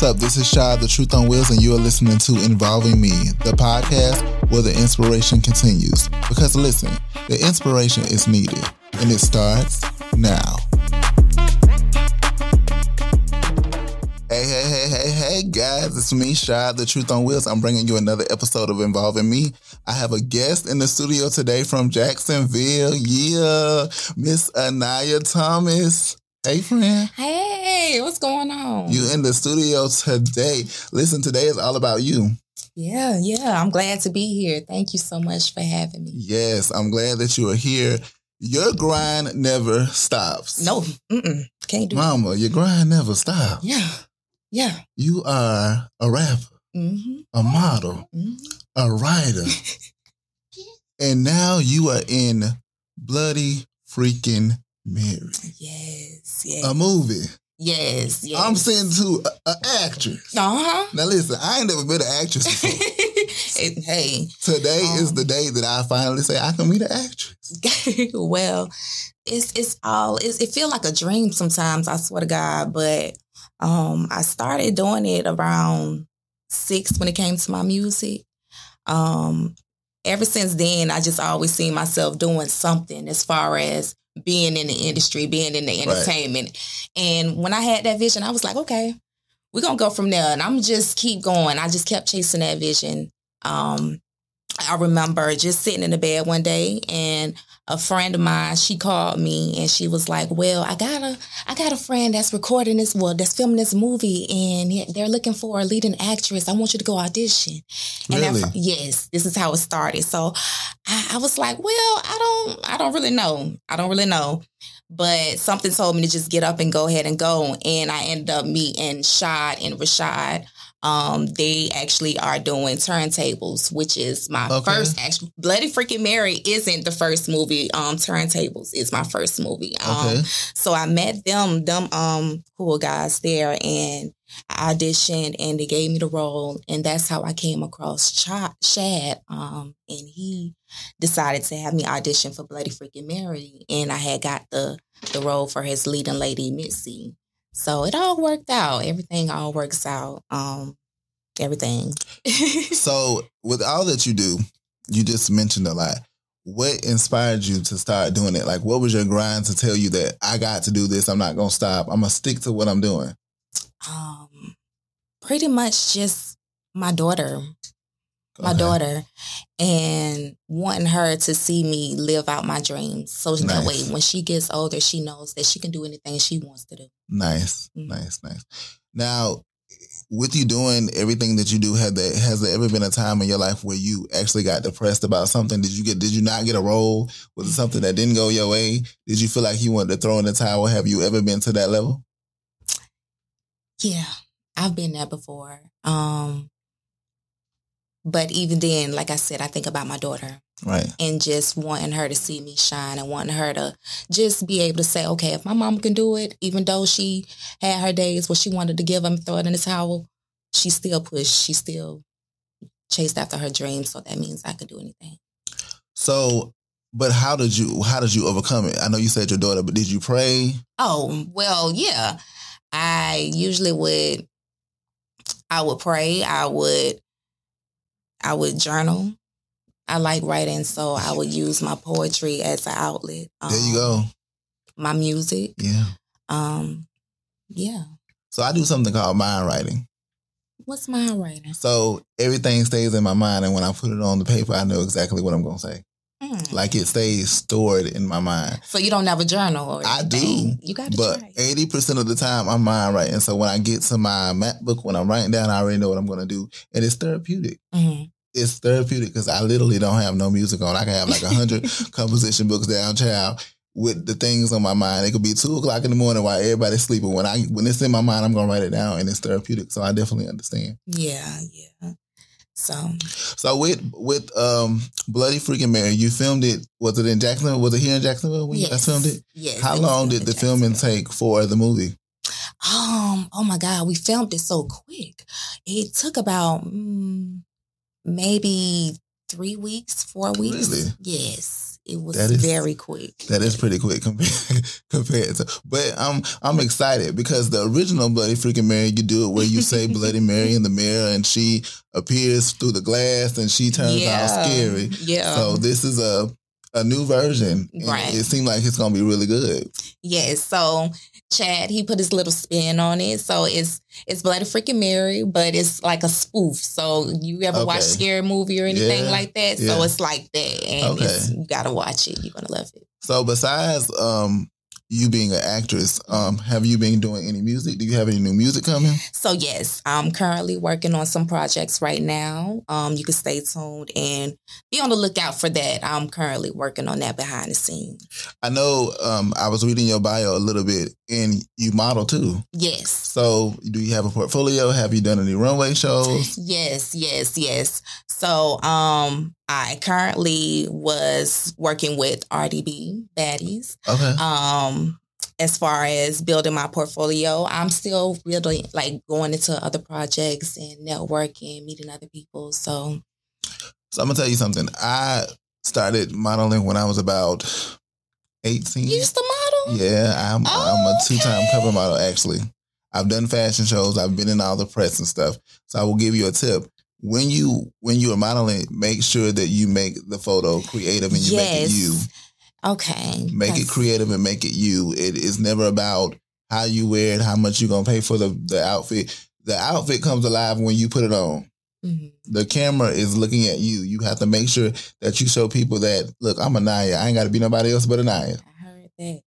what's up? This is Shy, the Truth on Wheels, and you are listening to Involving Me, the podcast where the inspiration continues. Because listen, the inspiration is needed, and it starts now. Hey, hey, hey, hey, hey, guys, it's me, Shy, the Truth on Wheels. I'm bringing you another episode of Involving Me. I have a guest in the studio today from Jacksonville. Yeah, Miss Aniyah Thomas. Hey, friend. Hey, what's going on? You in the studio today. Listen, today is all about you. Yeah, yeah. I'm glad to be here. Thank you so much for having me. Yes, I'm glad that you are here. Your grind never stops. No, mm-mm, can't do Mama, your grind never stops. Yeah, yeah. You are a rapper, Mm-hmm. a model, hmm a writer, and now you are in Bloody Freaking Mary, Yes, yes, a movie. yes, yes. I'm saying to an actress. Uh huh. Now listen, I ain't never been an actress before. hey, Today is Um, the day that I finally say I can meet an actress. well, it's it's all it's, it feel like a dream sometimes. I swear to God, but um, I started doing it around six when it came to my music. Um, ever since then, I just always seen myself doing something as far as being in the industry, being in the Right. entertainment. And when I had that vision, I was like, okay, we're gonna go from there. And I'm just keep going. I just kept chasing that vision. Um, I remember just sitting in the bed one day and a friend of mine, she called me and she was like, Well, I got a I got a friend that's recording this, well, that's filming this movie and they're looking for a leading actress. I want you to go audition. And that Really? yes, this is how it started. So I, I was like, Well, I don't I don't really know. I don't really know. But something told me to just get up and go ahead and go. And I ended up meeting Shad and Rashad. Um, they actually are doing turntables, which is my Okay. first actually Bloody Freaking Mary isn't the first movie. Um, Turntables is my first movie. Um, Okay. so I met them, them um cool guys there, and I auditioned, and they gave me the role, and that's how I came across Ch- Shad. Um, and he decided to have me audition for Bloody Freaking Mary, and I had got the the role for his leading lady Mitzi. So it all worked out. Everything all works out. Um, everything. So, with all that you do, you just mentioned a lot. What inspired you to start doing it? Like, what was your grind to tell you that I got to do this? I'm not gonna stop. I'm gonna stick to what I'm doing. um, pretty much just my daughter. My Okay. daughter and wanting her to see me live out my dreams. So that way, when she gets older, she knows that she can do anything she wants to do. Nice, Mhm. nice, nice. Now, with you doing everything that you do, have there has there ever been a time in your life where you actually got depressed about something? Did you get? Did you not get a role? Was it something that didn't go your way? Did you feel like you wanted to throw in the towel? Have you ever been to that level? Yeah, I've been there before. Um, but even then, like I said, I think about my daughter Right. and just wanting her to see me shine and wanting her to just be able to say, okay, if my mom can do it, even though she had her days where she wanted to give up and throw it in the towel, she still pushed. She still chased after her dreams. So that means I could do anything. So, but how did you how did you overcome it? I know you said your daughter, but did you pray? Oh, well, yeah. I usually would I would pray, I would I would journal. I like writing, so I would use my poetry as an outlet. There you go. Um, My music. Yeah. Um yeah. So I do something called mind writing. What's mind writing? So everything stays in my mind, and when I put it on the paper, I know exactly what I'm gonna say. Hmm. Like it stays stored in my mind. So you don't have a journal or I anything? do, You gotta But try. it. eighty percent of the time, I'm mind writing. So when I get to my map book, when I'm writing down, I already know what I'm gonna do, and it's therapeutic. Mhm. It's therapeutic because I literally don't have no music on. I can have like a hundred composition books down, child, with the things on my mind. It could be two o'clock in the morning while everybody's sleeping. When I when it's in my mind, I'm gonna write it down, and it's therapeutic. So I definitely understand. Yeah, yeah. So So with with um Bloody Freaking Mary, you filmed it. Was it in Jacksonville? Was it here in Jacksonville when you guys filmed it? Yes. How it long did the filming take for the movie? Um, oh my God, we filmed it so quick. It took about mm, maybe three weeks, four weeks. Really? Yes. It was That is- very quick. That is pretty quick compared, compared to, but I'm I'm excited because the original Bloody Freaking Mary, you do it where you say Bloody Mary in the mirror and she appears through the glass and she turns out scary. Yeah. So this is a a new version. Right. It seemed like it's gonna be really good. Yes. So Chad, he put his little spin on it. So it's it's Bloody Freaking Mary, but it's like a spoof. So you ever watch Okay. scary movie or anything Yeah, like that? yeah. So it's like that. And Okay. it's, you gotta watch it. You're gonna love it. So besides um you being an actress, um, have you been doing any music? Do you have any new music coming? So yes, I'm currently working on some projects right now. Um, you can stay tuned and be on the lookout for that. I'm currently working on that behind the scenes. I know um I was reading your bio a little bit and you model too. Yes. So do you have a portfolio? Have you done any runway shows? Yes, yes, yes. So um I currently was working with RDB Baddies. Okay. Um as far as building my portfolio, I'm still really like going into other projects and networking, meeting other people. So So I'm gonna tell you something. I started modeling when I was about 18. you used to model? Yeah, I'm I'm a two time Okay. cover model actually. I've done fashion shows, I've been in all the press and stuff. So I will give you a tip. When you when you are modeling, make sure that you make the photo creative and you make it you. Okay. Make it creative and make it you. It is never about how you wear it, how much you're gonna pay for the, the outfit. The outfit comes alive when you put it on. Mhm. The camera is looking at you. You have to make sure that you show people that look, I'm Aniyah. I ain't gotta be nobody else but Aniyah. I heard that.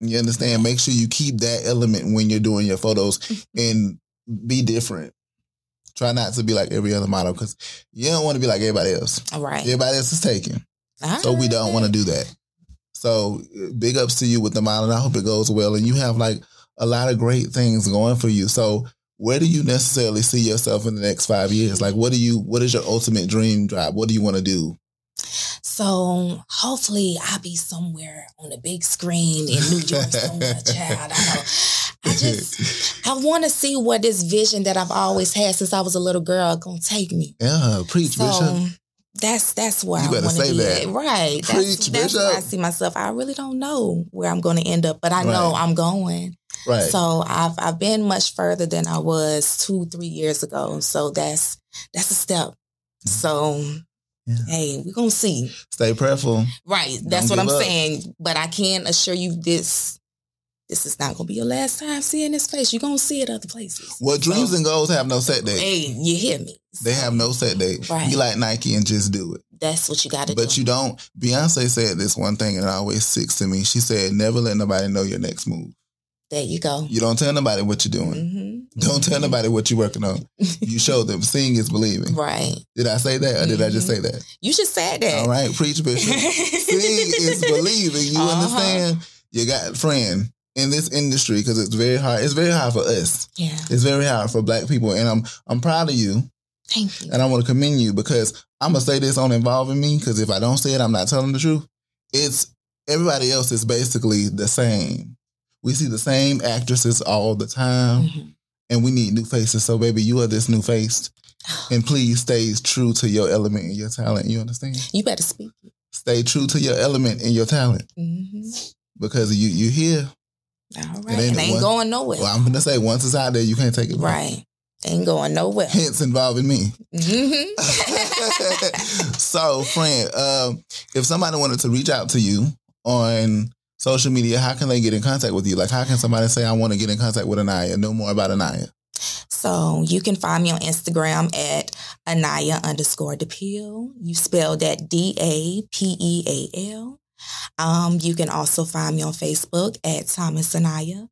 You understand? Make sure you keep that element when you're doing your photos and be different. Try not to be like every other model because you don't want to be like everybody else. All right. Everybody else is taken. I So we don't want to do that. So uh, big ups to you with the model. And I hope it goes well. And you have like a lot of great things going for you. So where do you necessarily see yourself in the next five years? Like what do you what is your ultimate dream job? What do you want to do? So hopefully I'll be somewhere on a big screen in New York somewhere, child. I, I just I want to see what this vision that I've always had since I was a little girl gonna take me. Yeah, preach, So Bishop. that's that's where You I want to say be that. at. Right. That's, Preach, that's where I see myself. I really don't know where I'm gonna end up, but I know Right. I'm going. Right. So I've I've been much further than I was two, three years ago. So that's that's a step. So Mm-hmm. Yeah. hey, we're gonna see. Stay prayerful. Right. That's Don't what I'm up. saying. But I can assure you this this is not gonna be your last time seeing this face. You're gonna see it other places. Well, dreams So, and goals have no set date. Hey, you hear me. They have no set date. Right. Be like Nike and just do it. That's what you gotta do. But do. you don't. Beyonce said this one thing and it always sticks to me. She said, never let nobody know your next move. There you go. You don't tell nobody what you're doing. Mhm. Don't tell Mhm. nobody what you're working on. You show them. Seeing is believing. Right. Did I say that or did I just say that? You just said that. All right, preach bishop. Seeing is believing. You Uh-huh. understand? You got friend in this industry because it's very hard. It's very hard for us. Yeah. It's very hard for black people. And I'm I'm proud of you. Thank you. And I want to commend you because I'm gonna say this on involving me because if I don't say it, I'm not telling the truth. It's everybody else is basically the same. We see the same actresses all the time, Mhm. and we need new faces. So, baby, you are this new face, and please stay true to your element and your talent. You understand? You better speak. Stay true to your element and your talent hmm because you you here. All right. ain't It ain't one- going nowhere. Well, I'm gonna say once it's out there, you can't take it back. right. Ain't going nowhere. Hence involving me. hmm so, friend, um, if somebody wanted to reach out to you on social media, how can they get in contact with you? Like, how can somebody say, I want to get in contact with Aniyah, know more about Aniyah? So you can find me on Instagram at Aniyah underscore Dapeal. You spell that D A P E A L. Um, you can also find me on Facebook at Thomas Aniyah.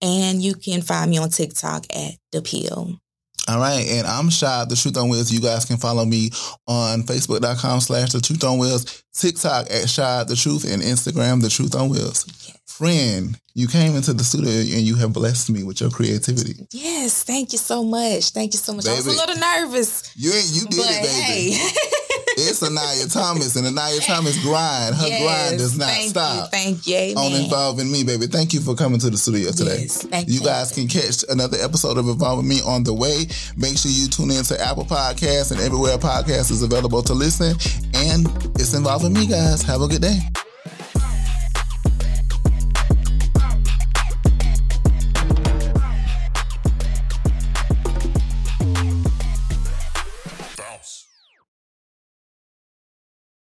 And you can find me on TikTok at Dapeal. All right. And I'm Shy, The Truth on Wheels. You guys can follow me on Facebook.com slash The Truth on Wheels, TikTok at Shy, The Truth, and Instagram, The Truth on Wheels. Friend, you came into the studio and you have blessed me with your creativity. Yes, thank you so much. Thank you so much. I was a little nervous. You ain't, you did it, baby. hey. It's Aniyah Thomas, and Aniyah Thomas grind. Her Yes, grind does not thank stop. You, thank you. Amen. on involving me, baby. Thank you for coming to the studio today. Yes, thank you you. guys can catch another episode of Involving Me on the way. Make sure you tune in to Apple Podcasts and everywhere podcast is available to listen. And it's involving me, guys. Have a good day.